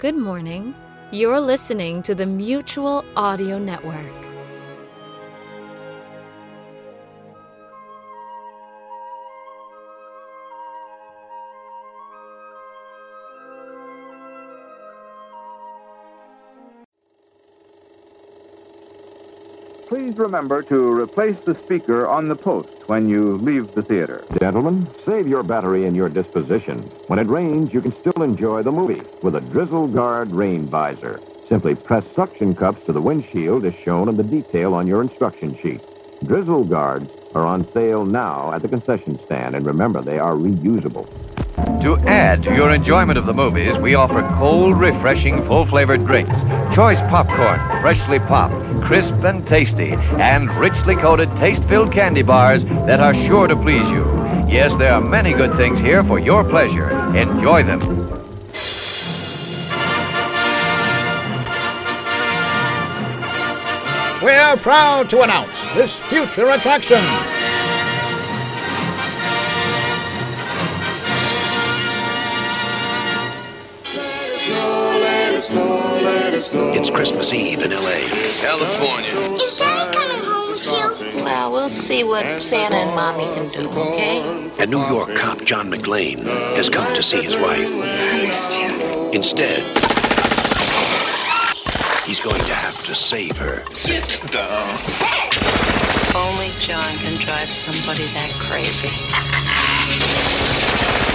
Good morning. You're listening to the Mutual Audio Network. Please remember to replace the speaker on the post when you leave the theater. Gentlemen, save your battery and your disposition. When it rains, you can still enjoy the movie with a Drizzle Guard rain visor. Simply press suction cups to the windshield as shown in the detail on your instruction sheet. Drizzle Guards are on sale now at the concession stand, and remember, they are reusable. To add to your enjoyment of the movies, we offer cold, refreshing, full flavored drinks, choice popcorn, freshly popped, crisp and tasty, and richly coated, taste filled candy bars that are sure to please you. Yes, there are many good things here for your pleasure. Enjoy them. We're proud to announce this future attraction. It's Christmas Eve in L.A. California. Is Daddy coming home soon? Well, we'll see what Santa and Mommy can do, okay? A New York cop, John McClane, has come to see his wife. I missed you. Instead, he's going to have to save her. Sit down. Only John can drive somebody that crazy.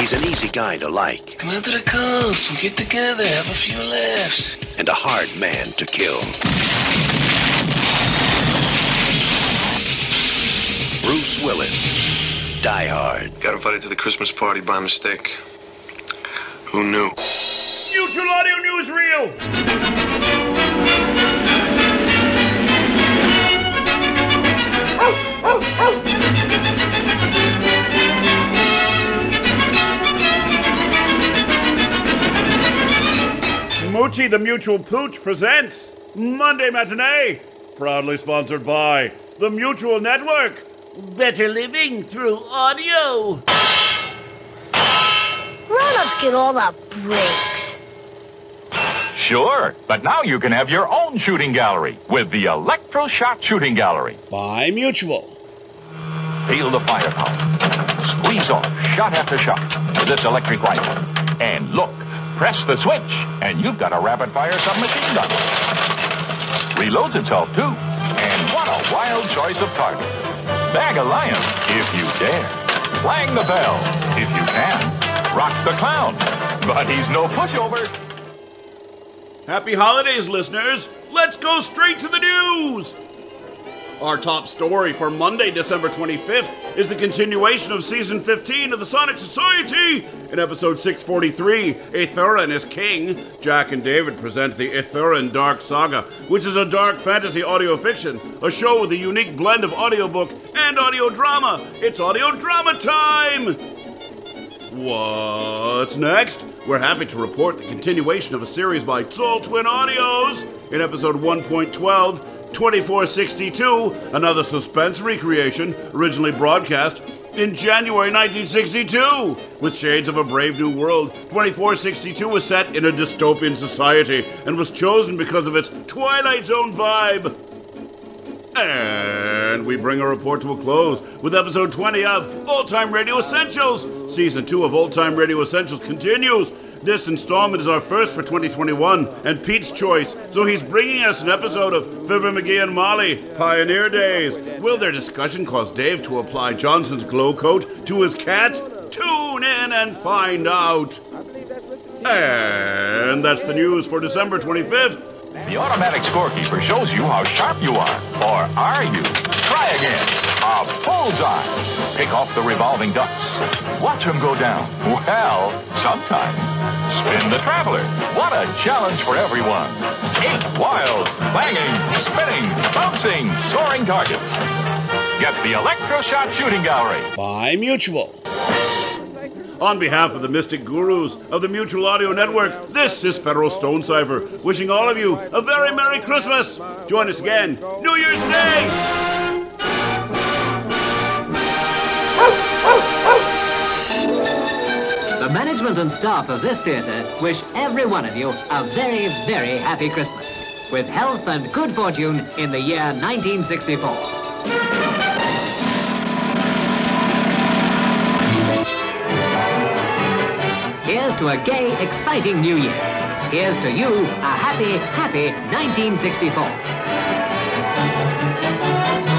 He's an easy guy to like Come out to the coast. We'll get together, have a few laughs. and a hard man to kill. Bruce Willis, Die Hard. Got invited to the Christmas party by mistake. Who knew? Mutual Audio News Newsreel! Moochie the Mutual Pooch presents Monday Matinee, proudly sponsored by the Mutual Network. Better living through audio. Grown-ups get all the breaks. Sure, but now you can have your own shooting gallery with the Electroshock Shooting Gallery. By Mutual. Feel the firepower. Squeeze off shot after shot with this electric rifle. And look, press the switch, and you've got a rapid fire submachine gun. Reloads itself, too. And what a wild choice of targets. Bag a lion, if you dare. Clang the bell, if you can. Rock the clown, but he's no pushover. Happy holidays, listeners! Let's go straight to the news! Our top story for Monday, December 25th, is the continuation of season 15 of the Sonic Society. In episode 643, Aethuran is king. Jack and David present the Aethuran Dark Saga, which is a dark fantasy audio fiction, a show with a unique blend of audiobook and audio drama. It's audio drama time! What's next? We're happy to report the continuation of a series by Sole Twin Audios. In episode 1.12, 2462, another suspense recreation, originally broadcast in January 1962. With shades of a brave new world, 2462 was set in a dystopian society and was chosen because of its Twilight Zone vibe. And we bring our report to a close with episode 20 of Old Time Radio Essentials. Season 2 of Old Time Radio Essentials continues. This installment is our first for 2021 and Pete's choice, so he's bringing us an episode of Fibber McGee and Molly, Pioneer Days. Will their discussion cause Dave to apply Johnson's Glo-Coat to his cat? Tune in and find out. And that's the news for December 25th. The automatic scorekeeper shows you how sharp you are. Or are you? Try again. A bullseye. Pick off the revolving ducks. Watch them go down. Well, sometime. Spin the traveler. What a challenge for everyone. Eight wild, banging, spinning, bouncing, soaring targets. Get the Electroshock Shooting Gallery. By Mutual. On behalf of the Mystic Gurus of the Mutual Audio Network, this is Federal Stone Cipher, wishing all of you a very Merry Christmas. Join us again New Year's Day. The management and staff of this theatre wish every one of you a very, very happy Christmas, with health and good fortune in the year 1964. Here's to a gay, exciting new year. Here's to you, a happy, happy 1964.